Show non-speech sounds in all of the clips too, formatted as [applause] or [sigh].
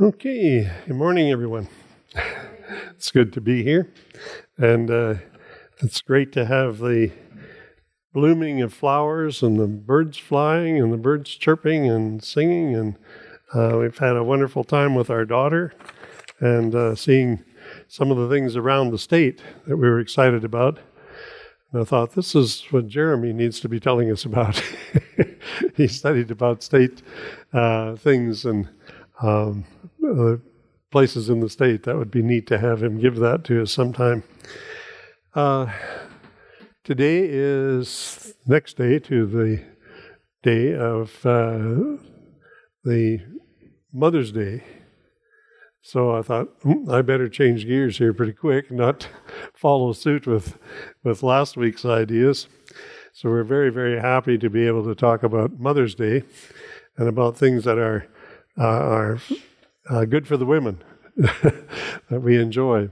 Okay, good morning, everyone. It's good to be here, and uh, it's great to have the blooming of flowers and the birds flying and the birds chirping and singing. And uh, we've had a wonderful time with our daughter and uh, seeing some of the things around the state that we were excited about. And I thought, this is what Jeremy needs to be telling us about. [laughs] he studied about state uh, things and um, places in the state. That would be neat to have him give that to us sometime. Uh, today is next day to the day of uh, the Mother's Day. So I thought hmm, I better change gears here pretty quick, not [laughs] follow suit with with last week's ideas. So we're very very happy to be able to talk about Mother's Day and about things that are uh, are uh, good for the women [laughs] that we enjoy,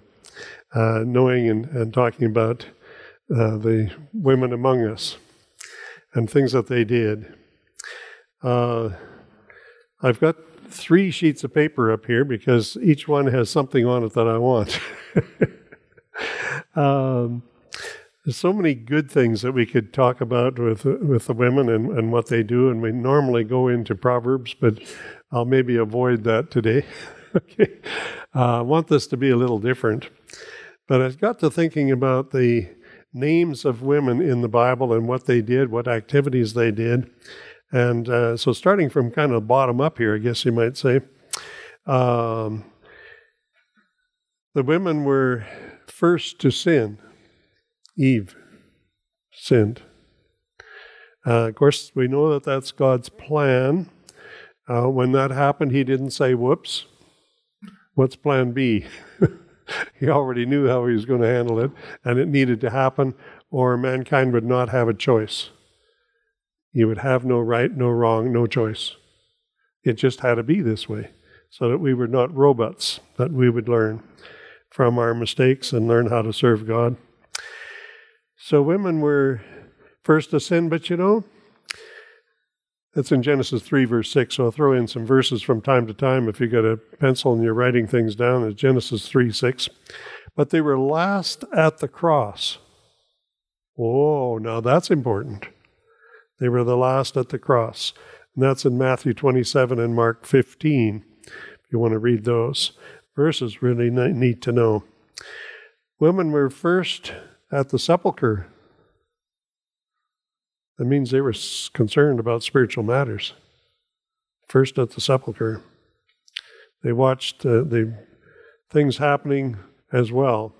uh, knowing and, and talking about uh, the women among us and things that they did. Uh, I've got three sheets of paper up here because each one has something on it that I want. [laughs] um, there's so many good things that we could talk about with with the women and, and what they do, and we normally go into Proverbs, but I'll maybe avoid that today. [laughs] okay, uh, I want this to be a little different, but I got to thinking about the names of women in the Bible and what they did, what activities they did, and uh, so, starting from kind of bottom up here, I guess you might say, um, the women were first to sin. Eve sinned. Uh, of course, we know that that's God's plan. Uh, when that happened, He didn't say, whoops, what's plan B? [laughs] he already knew how He was going to handle it, and it needed to happen, or mankind would not have a choice. You would have no right, no wrong, no choice. It just had to be this way so that we were not robots, that we would learn from our mistakes and learn how to serve God. So women were first to sin, but you know, that's in Genesis 3, verse 6. So I'll throw in some verses from time to time if you've got a pencil and you're writing things down. It's Genesis 3, 6. But they were last at the cross. Oh, now that's important. They were the last at the cross. And that's in Matthew 27 and Mark 15, if you want to read those verses, really neat to know. Women were first at the sepulchre. That means they were concerned about spiritual matters. First at the sepulchre. They watched uh, the things happening as well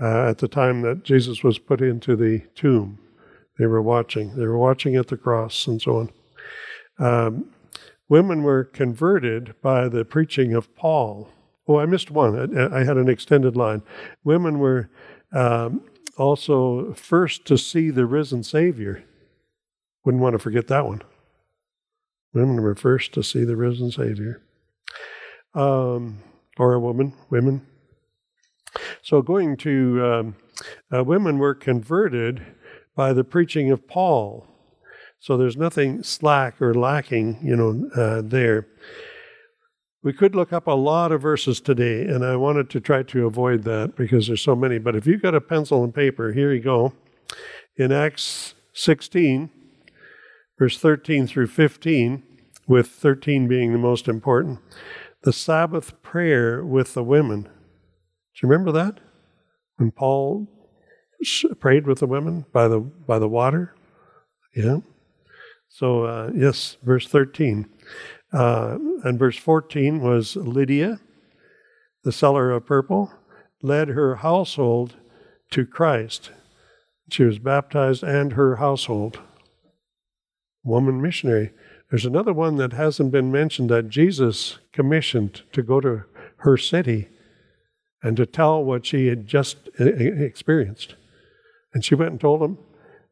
uh, at the time that Jesus was put into the tomb. They were watching. They were watching at the cross and so on. Um, women were converted by the preaching of Paul. Oh, I missed one. I, had an extended line. Women were um, also first to see the risen Savior. Wouldn't want to forget that one. Women were first to see the risen Savior. Um, or a woman, women. So going to um, uh, women were converted by the preaching of Paul. So there's nothing slack or lacking, you know, uh, there. We could look up a lot of verses today, and I wanted to try to avoid that because there's so many. But if you've got a pencil and paper, here you go. In Acts 16, verse 13 through 15, with 13 being the most important, the Sabbath prayer with the women. Do you remember that? When Paul prayed with the women by the by the water. Yeah. So uh, yes, verse thirteen, uh, and verse fourteen was Lydia, the seller of purple, led her household to Christ. She was baptized and her household. Woman missionary. There's another one that hasn't been mentioned that Jesus commissioned to go to her city and to tell what she had just experienced. And she went and told them,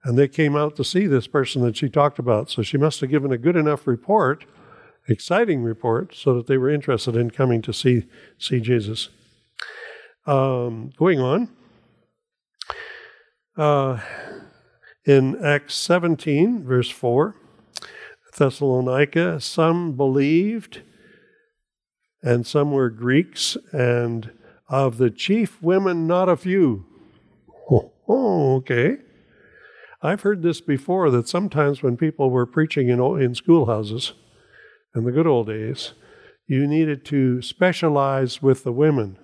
and they came out to see this person that she talked about. So she must have given a good enough report, exciting report, so that they were interested in coming to see, see Jesus. Um, going on, uh, in Acts 17, verse 4, Thessalonica, some believed and some were Greeks, and of the chief women, not a few. [laughs] Oh, okay. I've heard this before that sometimes when people were preaching in, in schoolhouses in the good old days, you needed to specialize with the women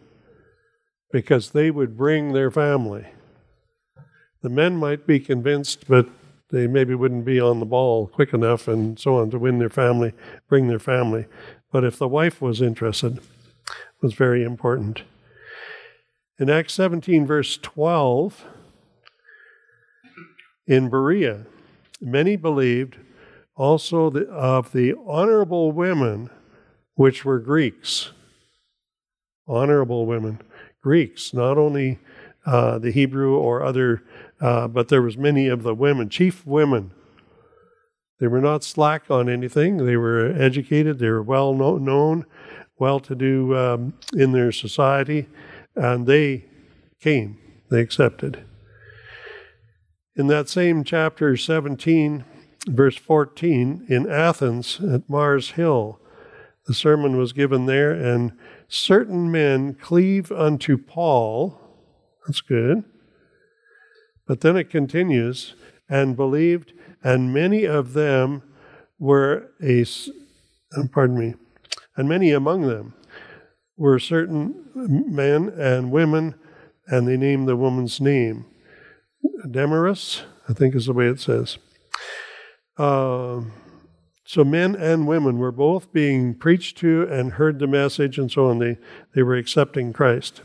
because they would bring their family. The men might be convinced, but they maybe wouldn't be on the ball quick enough and so on to win their family, bring their family. But if the wife was interested, was very important. In Acts 17, verse 12, in Berea, many believed also the, of the honorable women which were Greeks. Honorable women, Greeks, not only uh, the Hebrew or other, uh, but there was many of the women, chief women. They were not slack on anything. They were educated. They were well known, well to do um, in their society, and they came. They accepted. In that same chapter 17, verse 14, in Athens at Mars Hill, the sermon was given there, and certain men cleave unto Paul that's good. But then it continues, and believed, and many of them were a, pardon me, and many among them were certain men and women, and they named the woman's name. Damaris, I think is the way it says. Uh, so men and women were both being preached to and heard the message and so on. They, they were accepting Christ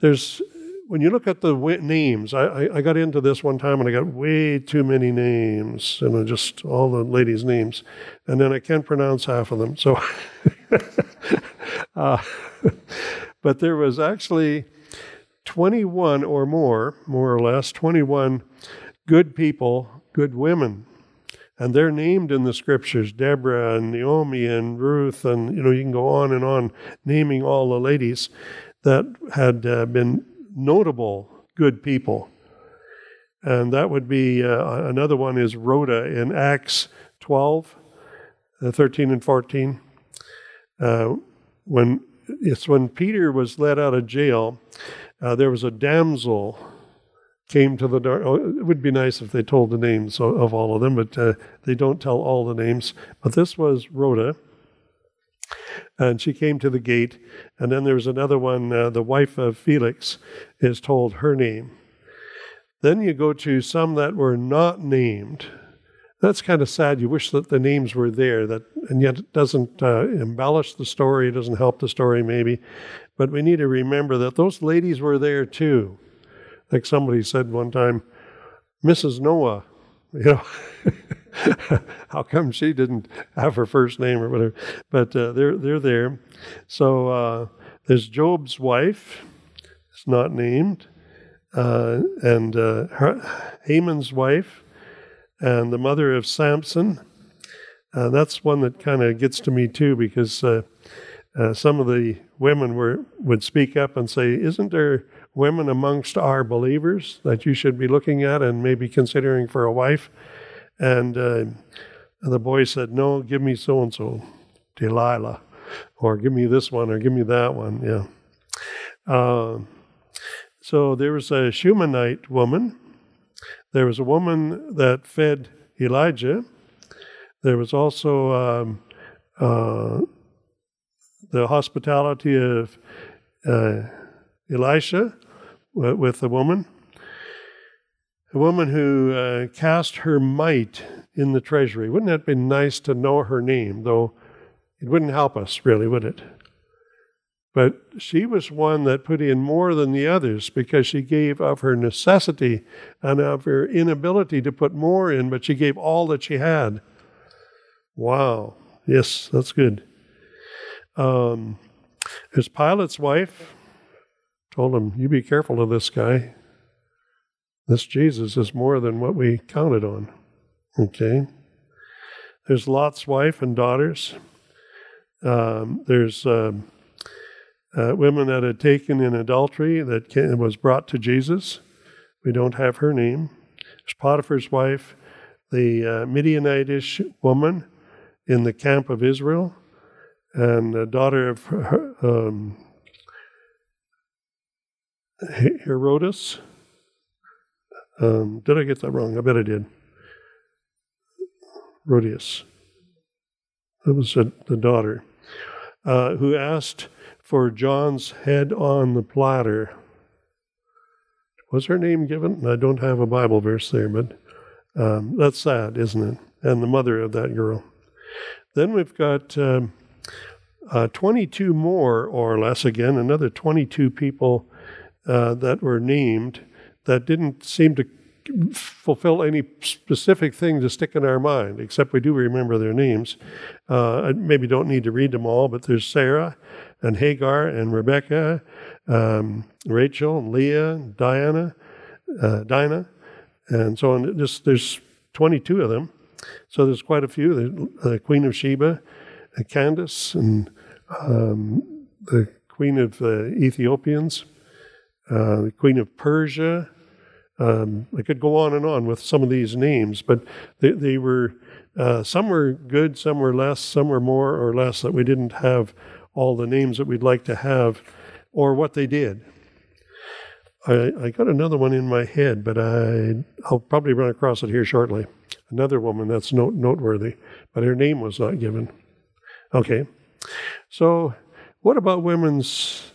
there's when you look at the names, I, I, I, got into this one time and I got way too many names, and you know, just all the ladies' names, and then I can't pronounce half of them. So, [laughs] uh, [laughs] but there was actually 21 or more, more or less, 21 good people, good women, and they're named in the scriptures: Deborah and Naomi and Ruth, and you know you can go on and on naming all the ladies that had uh, been notable good people. And that would be uh, another one is Rhoda in Acts 12, uh, 13 and 14. Uh, when it's when Peter was let out of jail, uh, there was a damsel came to the door. Oh, it would be nice if they told the names of, of all of them, but uh, they don't tell all the names. But this was Rhoda and she came to the gate. And then there was another one, uh, the wife of Felix is told her name. Then you go to some that were not named. That's kind of sad. You wish that the names were there, that, and yet it doesn't uh, embellish the story, it doesn't help the story, maybe. But we need to remember that those ladies were there too. Like somebody said one time, Mrs. Noah, [laughs] you know. [laughs] [laughs] how come she didn't have her first name or whatever? But uh, they're they're there. So uh, there's Job's wife. It's not named, uh, and uh, her, Haman's wife, and the mother of Samson. Uh, that's one that kind of gets to me too because uh, some of the women were would speak up and say, "Isn't there?" women amongst our believers that you should be looking at and maybe considering for a wife. And, uh, and the boy said, No, give me so and so, Delilah, or give me this one, or give me that one. Yeah. Uh, so there was a Shunammite woman. There was a woman that fed Elijah. There was also um, uh, the hospitality of uh, Elisha with the woman a woman who uh, cast her mite in the treasury. Wouldn't that be nice to know her name? Though it wouldn't help us, really, would it? But she was one that put in more than the others because she gave of her necessity and of her inability to put more in, but she gave all that she had. Wow. Yes, that's good. Um, his Pilate's wife told him, You be careful of this guy. This Jesus is more than what we counted on. Okay? There's Lot's wife and daughters. Um, there's um, uh, women that had taken in adultery that came, was brought to Jesus. We don't have her name. There's Potiphar's wife, the uh, Midianitish woman in the camp of Israel. and daughter of um, Herodas. Um, did I get that wrong? I bet I did. Rhodius. That was a, the daughter uh, who asked for John's head on the platter. Was her name given? I don't have a Bible verse there, but um, that's sad, isn't it? And the mother of that girl. Then we've got um, uh, 22 more, or less again, another 22 people uh, that were named that didn't seem to fulfill any specific thing to stick in our mind, except we do remember their names. Uh, I maybe don't need to read them all, but there's Sarah and Hagar and Rebecca, um, Rachel and Leah, Diana, uh, Dinah, and so on. Just there's 22 of them, so there's quite a few. The, Queen of Sheba, uh, Candace, and um, the Queen of the Ethiopians, uh, the Queen of Persia. Um, I could go on and on with some of these names, but they, they were uh, some were good, some were less, some were more or less that we didn't have all the names that we'd like to have or what they did. I, I got another one in my head, but I, I'll probably run across it here shortly. Another woman that's note, noteworthy, but her name was not given. Okay, so what about women's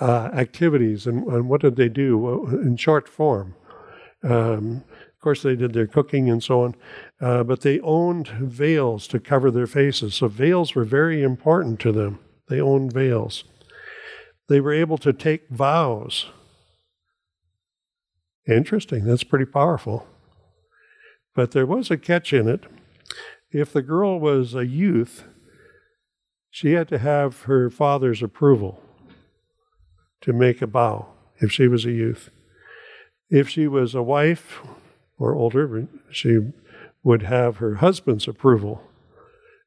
uh, activities and, and, what did they do in short form? Um, of course, they did their cooking and so on, uh, but they owned veils to cover their faces. So veils were very important to them. They owned veils. They were able to take vows. Interesting. That's pretty powerful. But there was a catch in it. If the girl was a youth, she had to have her father's approval to make a vow if she was a youth. If she was a wife or older, she would have her husband's approval.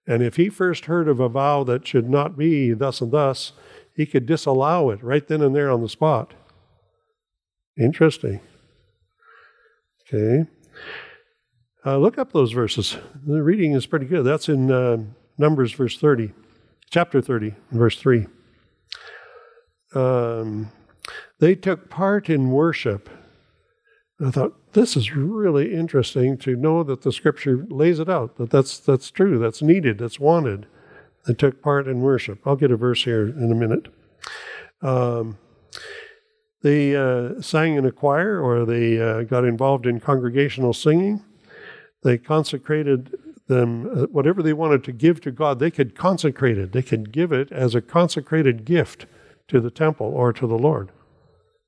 And if he first heard of a vow that should not be thus and thus, he could disallow it right then and there on the spot. Interesting. Okay. Uh, look up those verses. The reading is pretty good. That's in uh, Numbers, verse 30 chapter 30, verse 3. Um, they took part in worship. I thought, this is really interesting to know that the scripture lays it out, that that's, that's true, that's needed, that's wanted. They took part in worship. I'll get a verse here in a minute. Um, they uh, sang in a choir or they uh, got involved in congregational singing. They consecrated them uh, whatever they wanted to give to God, they could consecrate it. They could give it as a consecrated gift to the temple or to the Lord.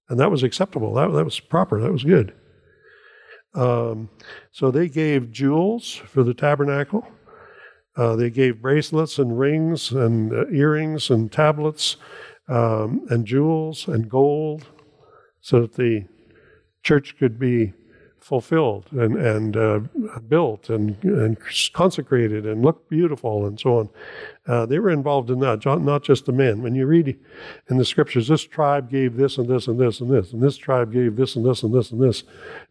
And that was acceptable. That, that was proper. That was good. Um, so they gave jewels for the tabernacle. Uh, they gave bracelets and rings and uh, earrings and tablets um, and jewels and gold so that the church could be fulfilled and, and uh, built and, and consecrated and looked beautiful and so on. Uh, they were involved in that, not just the men. When you read in the scriptures, this tribe gave this and this and this and this, and this tribe gave this and this and this and this.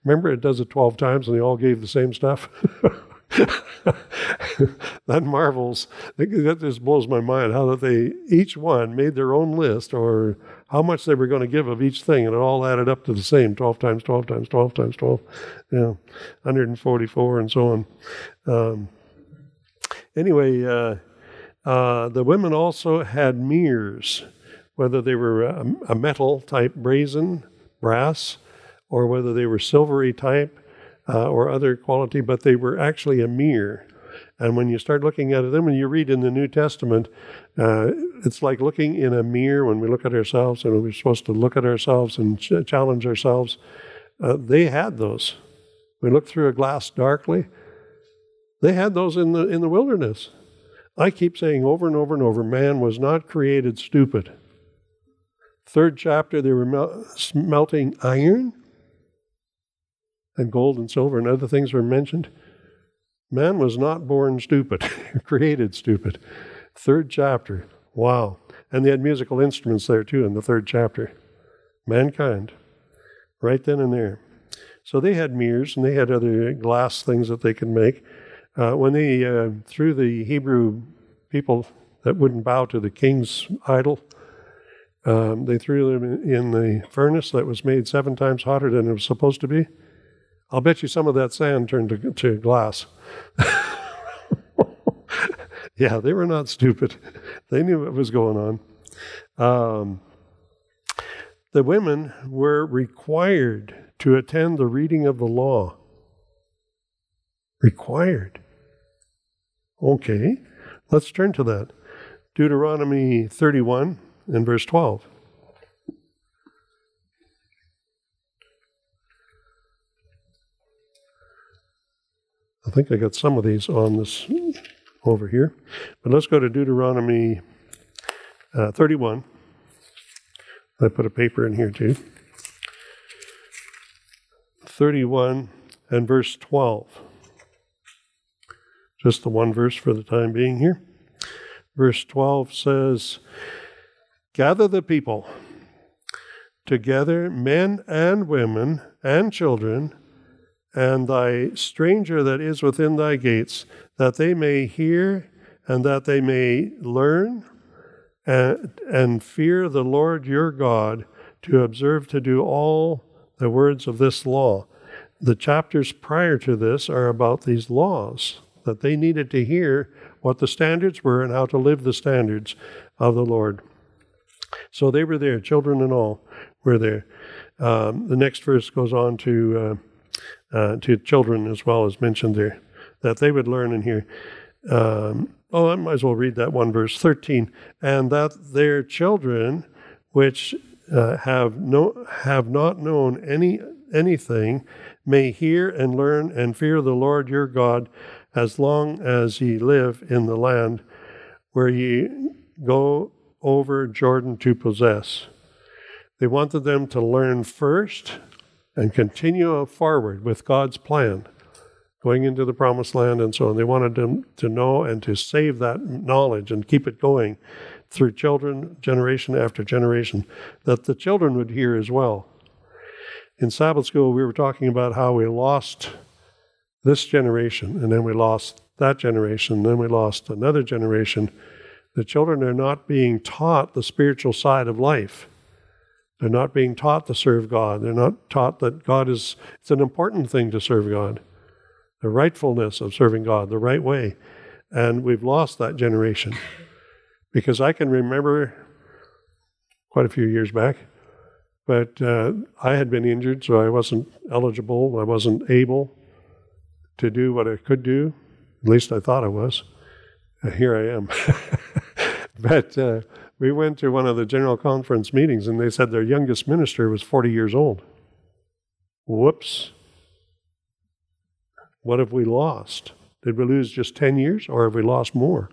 Remember, it does it 12 times and they all gave the same stuff? [laughs] [laughs] that marvels. That just blows my mind how that they each one made their own list or how much they were going to give of each thing, and it all added up to the same 12 times 12 times 12 times 12, you know, 144 and so on. Um, anyway, uh, uh, the women also had mirrors, whether they were a, a metal type brazen, brass, or whether they were silvery type uh, or other quality, but they were actually a mirror. And when you start looking at them, when you read in the New Testament, uh, it's like looking in a mirror when we look at ourselves and we're supposed to look at ourselves and ch- challenge ourselves. Uh, they had those. We look through a glass darkly. They had those in the in the wilderness. I keep saying over and over and over, man was not created stupid. Third chapter, they were mel- smelting iron and gold and silver and other things were mentioned. Man was not born stupid, [laughs] created stupid. Third chapter. Wow. And they had musical instruments there too in the third chapter. Mankind. Right then and there. So they had mirrors and they had other glass things that they could make. Uh, when they uh, threw the Hebrew people that wouldn't bow to the king's idol. Um, they threw them in, in the furnace that was made seven times hotter than it was supposed to be. I'll bet you some of that sand turned to, to glass. [laughs] yeah, they were not stupid. They knew what was going on. Um, the women were required to attend the reading of the law. Required. Okay, let's turn to that. Deuteronomy 31 and verse 12. I think I got some of these on this over here. But let's go to Deuteronomy uh, 31. I put a paper in here too. 31 and verse 12. Just the one verse for the time being here. Verse 12 says, Gather the people together, men and women and children and thy stranger that is within thy gates, that they may hear and that they may learn and, and fear the Lord your God to observe to do all the words of this law. The chapters prior to this are about these laws, that they needed to hear what the standards were and how to live the standards of the Lord. So they were there, children and all were there. Um, the next verse goes on to. Uh, uh, to children as well as mentioned there, that they would learn and hear. Um, oh, I might as well read that one verse 13. And that their children, which uh, have no have not known any anything, may hear and learn and fear the Lord your God, as long as ye live in the land where ye go over Jordan to possess. They wanted them to learn first and continue forward with God's plan, going into the promised land and so on. They wanted them to know and to save that knowledge and keep it going through children, generation after generation, that the children would hear as well. In Sabbath school, we were talking about how we lost this generation, and then we lost that generation, and then we lost another generation. The children are not being taught the spiritual side of life. They're not being taught to serve God. They're not taught that God is, it's an important thing to serve God. The rightfulness of serving God the right way. And we've lost that generation. Because I can remember quite a few years back, but uh, I had been injured, so I wasn't eligible, I wasn't able to do what I could do. At least I thought I was. Uh, here I am. [laughs] but uh, we went to one of the general conference meetings and they said their youngest minister was 40 years old. Whoops. What have we lost? Did we lose just 10 years or have we lost more?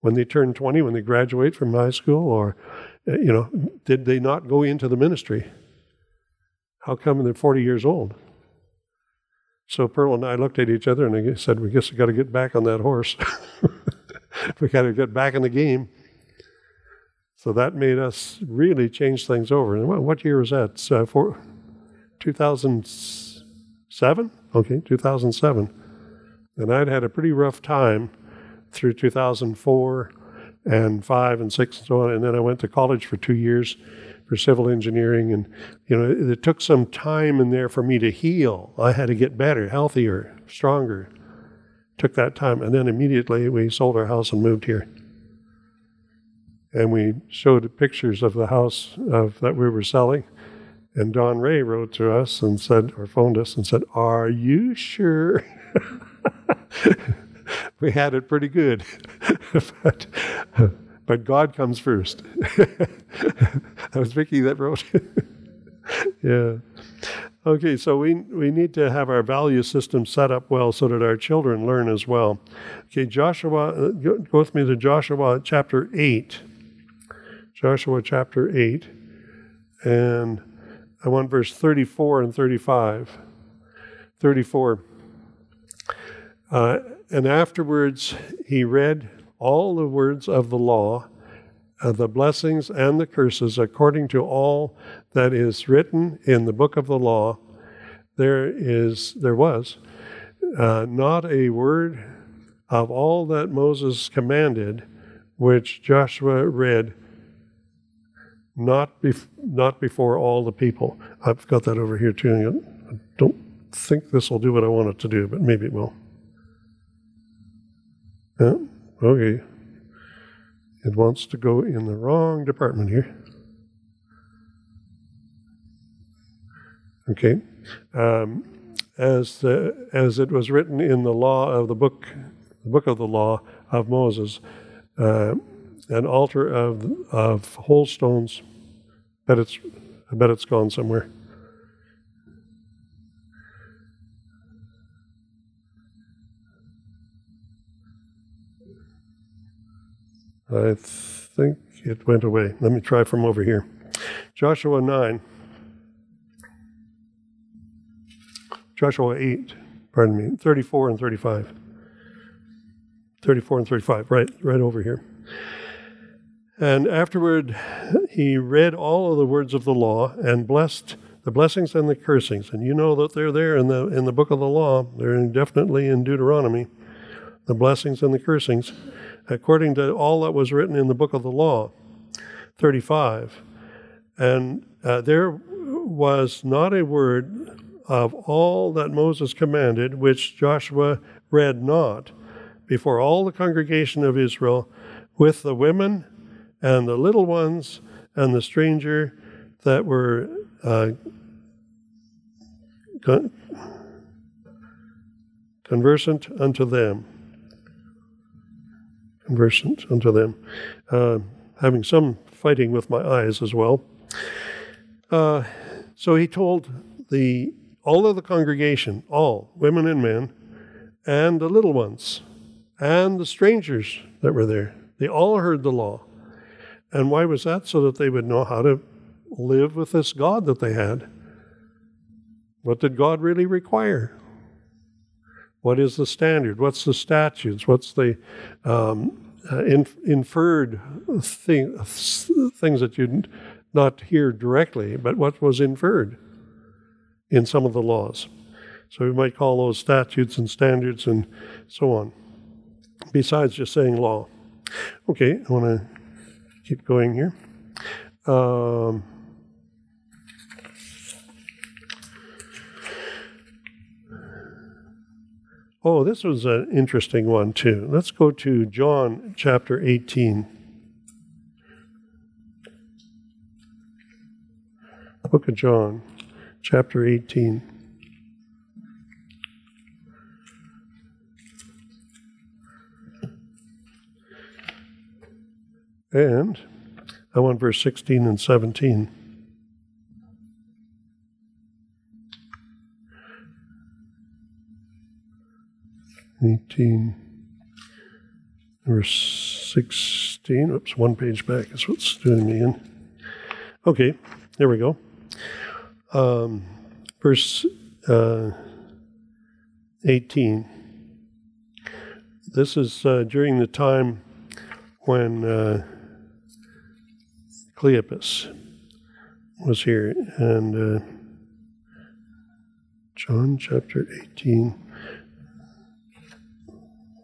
When they turn 20, when they graduate from high school, or, uh, you know, did they not go into the ministry? How come they're 40 years old? So Pearl and I looked at each other and I said, We guess we got to get back on that horse. [laughs] we got to get back in the game. So that made us really change things over. And what year was that? Uh, for 2007? Okay, 2007. And I'd had a pretty rough time through 2004 and 5 and 6 and so on. And then I went to college for two years for civil engineering. And, you know, it, it took some time in there for me to heal. I had to get better, healthier, stronger. Took that time. And then immediately we sold our house and moved here and we showed pictures of the house of, that we were selling. And Don Ray wrote to us and said, or phoned us and said, Are you sure? [laughs] we had it pretty good. [laughs] but, but God comes first. [laughs] that was Vicky that wrote. yeah. Okay, so we, we need to have our value system set up well so that our children learn as well. Okay, Joshua, go with me to Joshua chapter 8. Joshua chapter 8, and I want verse 34 and 35. 34. Uh, and afterwards he read all the words of the law, uh, the blessings and the curses, according to all that is written in the book of the law. There is, there was, uh, not a word of all that Moses commanded which Joshua read not, bef- not before all the people. I've got that over here too. I don't think this will do what I want it to do, but maybe it will. Yeah, okay. It wants to go in the wrong department here. Okay. Um, as, the, as it was written in the law of the book, the book of the law of Moses, uh, an altar of, of whole stones. Bet it's, I bet it's gone somewhere. I think it went away. Let me try from over here. Joshua 9. Joshua 8, pardon me, 34 and 35. 34 and 35, right, right over here. And afterward, he read all of the words of the law and blessed the blessings and the cursings. And you know that they're there in the, in the book of the law. They're definitely in Deuteronomy, the blessings and the cursings, according to all that was written in the book of the law, 35. And uh, there was not a word of all that Moses commanded which Joshua read not before all the congregation of Israel with the women and the little ones and the stranger that were uh, con- conversant unto them. Conversant unto them. Uh, having some fighting with my eyes as well. Uh, so he told the all of the congregation, all women and men, and the little ones, and the strangers that were there. They all heard the law. And why was that? So that they would know how to live with this God that they had. What did God really require? What is the standard? What's the statutes? What's the um, uh, inferred thing, things that you not hear directly, but what was inferred in some of the laws? So we might call those statutes and standards and so on, besides just saying law. Okay, I want to keep going here. Um, oh, this was an interesting one too. Let's go to John chapter 18. Book of John, chapter 18. And I want verse 16 and 17. Eighteen, verse sixteen. Oops, one page back is what's doing me in. Okay, there we go. Um, verse uh, eighteen. This is uh, during the time when uh, Cleopas was here, and uh, John chapter 18,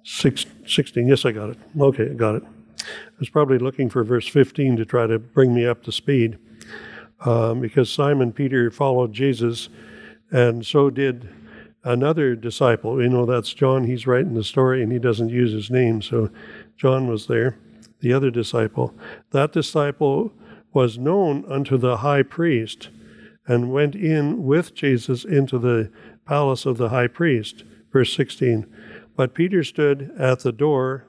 16. Yes, I got it. Okay, I got it. I was probably looking for verse 15 to try to bring me up to speed um, because Simon Peter followed Jesus, and so did another disciple. We know that's John. He's writing the story and he doesn't use his name, so John was there the other disciple. That disciple was known unto the high priest and went in with Jesus into the palace of the high priest. Verse 16. But Peter stood at the door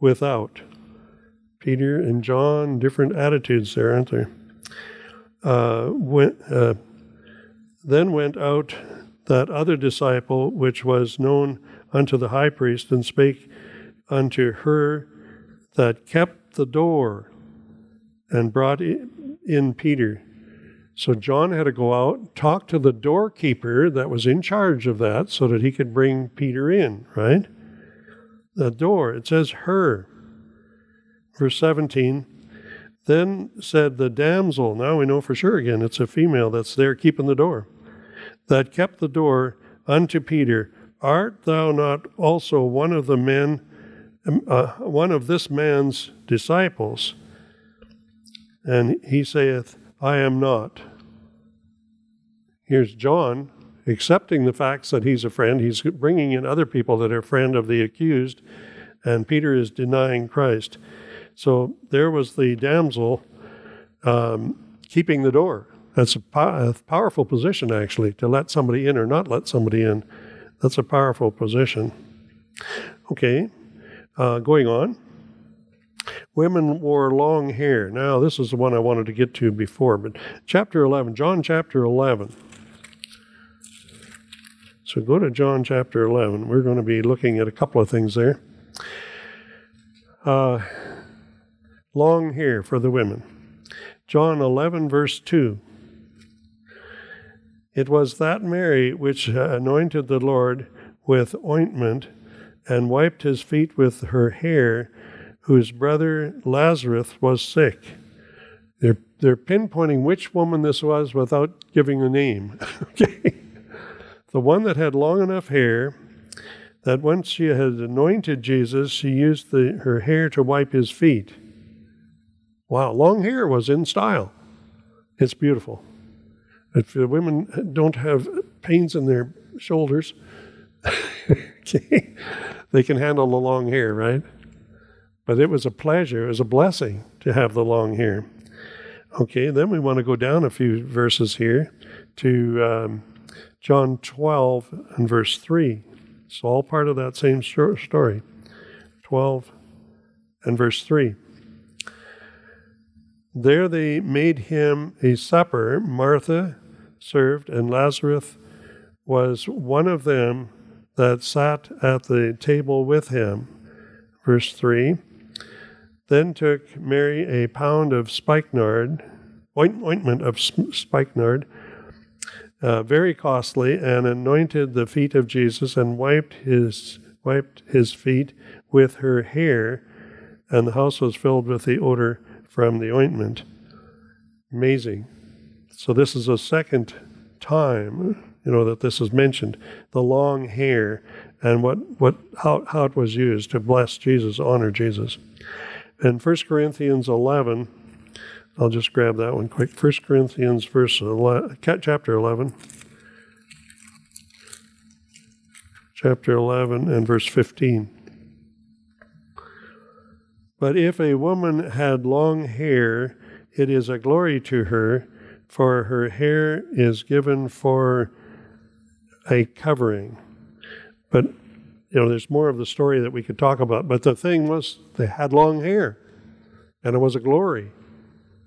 without. Peter and John, different attitudes there, aren't there? Uh, went, uh, then went out that other disciple, which was known unto the high priest, and spake unto her that kept the door and brought in Peter. So John had to go out, talk to the doorkeeper that was in charge of that so that he could bring Peter in, right? The door, it says her. Verse 17. Then said the damsel, now we know for sure again, it's a female that's there keeping the door, that kept the door unto Peter, Art thou not also one of the men um, uh, one of this man's disciples, and he saith, I am not. Here's John accepting the facts that he's a friend. He's bringing in other people that are friend of the accused, and Peter is denying Christ. So there was the damsel um, keeping the door. That's a, po- a, powerful position, actually, to let somebody in or not let somebody in. That's a powerful position. Okay, uh, going on. Women wore long hair. Now, this is the one I wanted to get to before, but chapter 11, John chapter 11. So go to John chapter 11. We're going to be looking at a couple of things there. Uh, long hair for the women. John 11, verse 2. It was that Mary which anointed the Lord with ointment and wiped his feet with her hair, whose brother Lazarus was sick. They're, they're pinpointing which woman this was without giving a name. [laughs] okay? The one that had long enough hair that once she had anointed Jesus, she used the, her hair to wipe his feet. Wow, long hair was in style. It's beautiful. If the women don't have pains in their shoulders, [laughs] okay, they can handle the long hair, right? But it was a pleasure, it was a blessing to have the long hair. Okay, then we want to go down a few verses here to um, John 12 and verse 3. It's all part of that same story. 12 and verse 3. There they made him a supper. Martha served, and Lazarus was one of them that sat at the table with him. Verse 3 Then took Mary a pound of spikenard, ointment of spikenard, uh, very costly, and anointed the feet of Jesus and wiped his, wiped his feet with her hair, and the house was filled with the odor from the ointment. Amazing. So, this is a second time, you know, that this is mentioned the long hair and what, what, how, how it was used to bless Jesus, honor Jesus. In 1 Corinthians 11, I'll just grab that one quick. 1 Corinthians verse 11, chapter 11. Chapter 11 and verse 15. But if a woman had long hair, it is a glory to her, for her hair is given for a covering. But, you know, there's more of the story that we could talk about. But the thing was, they had long hair, and it was a glory.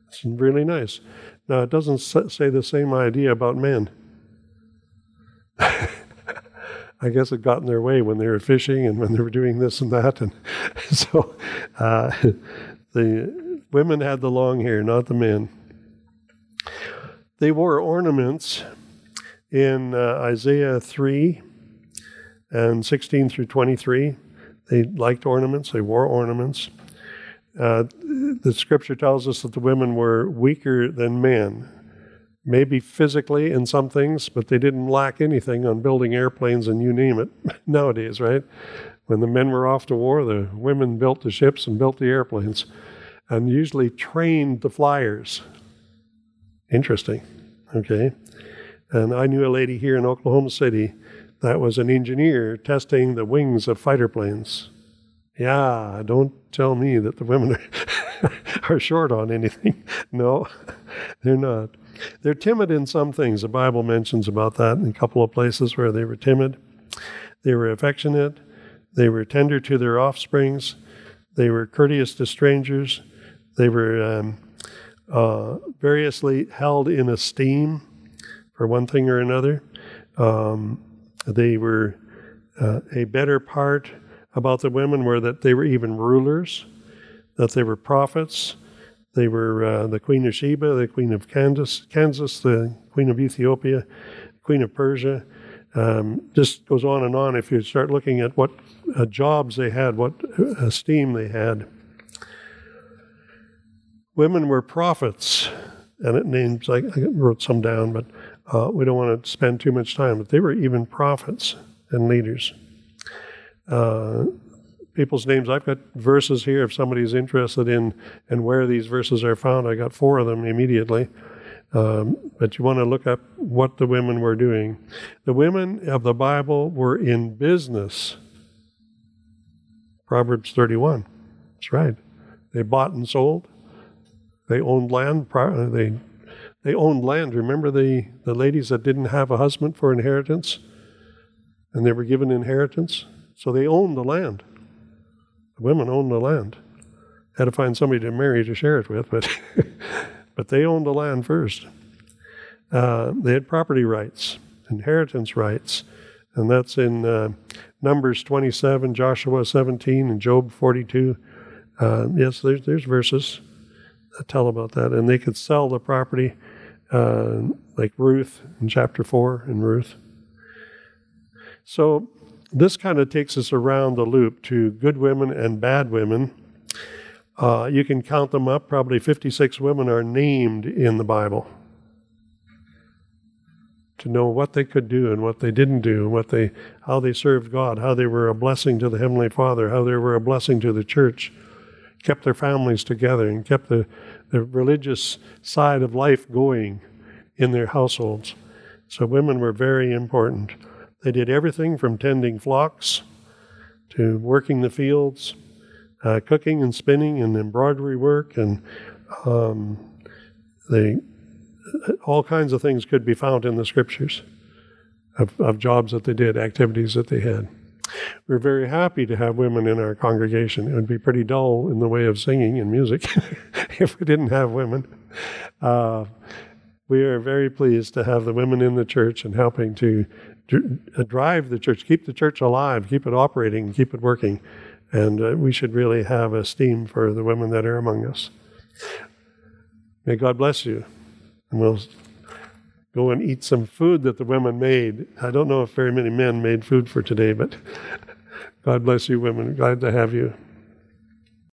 It's really nice. Now, it doesn't say the same idea about men. [laughs] I guess it got in their way when they were fishing and when they were doing this and that. And [laughs] so uh, the women had the long hair, not the men. They wore ornaments in uh, Isaiah 3 and 16 through 23. They liked ornaments, they wore ornaments. Uh, the scripture tells us that the women were weaker than men, maybe physically in some things, but they didn't lack anything on building airplanes and you name it [laughs] nowadays, right? When the men were off to war, the women built the ships and built the airplanes and usually trained the flyers. Interesting, okay? And I knew a lady here in Oklahoma City that was an engineer testing the wings of fighter planes. Yeah, don't tell me that the women are, [laughs] short on anything. [laughs] No, [laughs] they're not. They're timid in some things. The Bible mentions about that in a couple of places where they were timid. They were affectionate. They were tender to their offsprings. They were courteous to strangers. They were um, uh, variously held in esteem for one thing or another. Um, they were uh, a better part about the women were that they were even rulers, that they were prophets, they were uh, the Queen of Sheba, the Queen of Candace, Candace, the Queen of Ethiopia, Queen of Persia. Um, just goes on and on if you start looking at what uh, jobs they had, what esteem they had. Women were prophets, and it names, I, I wrote some down, but uh, we don't want to spend too much time, but they were even prophets and leaders. Uh, people's names. I've got verses here if somebody's interested in and where these verses are found. I got four of them immediately. Um, but you want to look up what the women were doing. The women of the Bible were in business. Proverbs 31. That's right. They bought and sold. They owned land. They they owned land. Remember the, the ladies that didn't have a husband for inheritance? And they were given inheritance? So they owned the land. The women owned the land. Had to find somebody to marry to share it with, but [laughs] but they owned the land first. Uh, they had property rights, inheritance rights, and that's in uh, Numbers 27, Joshua 17, and Job 42. Uh, yes, there's, there's verses that tell about that. And they could sell the property, uh, like Ruth in chapter 4 in Ruth. So this kind of takes us around the loop to good women and bad women. Uh, you can count them up. Probably 56 women are named in the Bible to know what they could do and what they didn't do, what they, how they served God, how they were a blessing to the Heavenly Father, how they were a blessing to the church, kept their families together, and kept the, the religious side of life going in their households. So women were very important. They did everything from tending flocks to working the fields, uh, cooking and spinning and embroidery work, and um, they all kinds of things could be found in the scriptures of, of jobs that they did, activities that they had. We're very happy to have women in our congregation. It would be pretty dull in the way of singing and music [laughs] if we didn't have women. Uh, we are very pleased to have the women in the church and helping to, uh, drive the church, keep the church alive, keep it operating, keep it working. And uh, we should really have esteem for the women that are among us. May God bless you. And we'll go and eat some food that the women made. I don't know if very many men made food for today, but [laughs] God bless you, women. Glad to have you.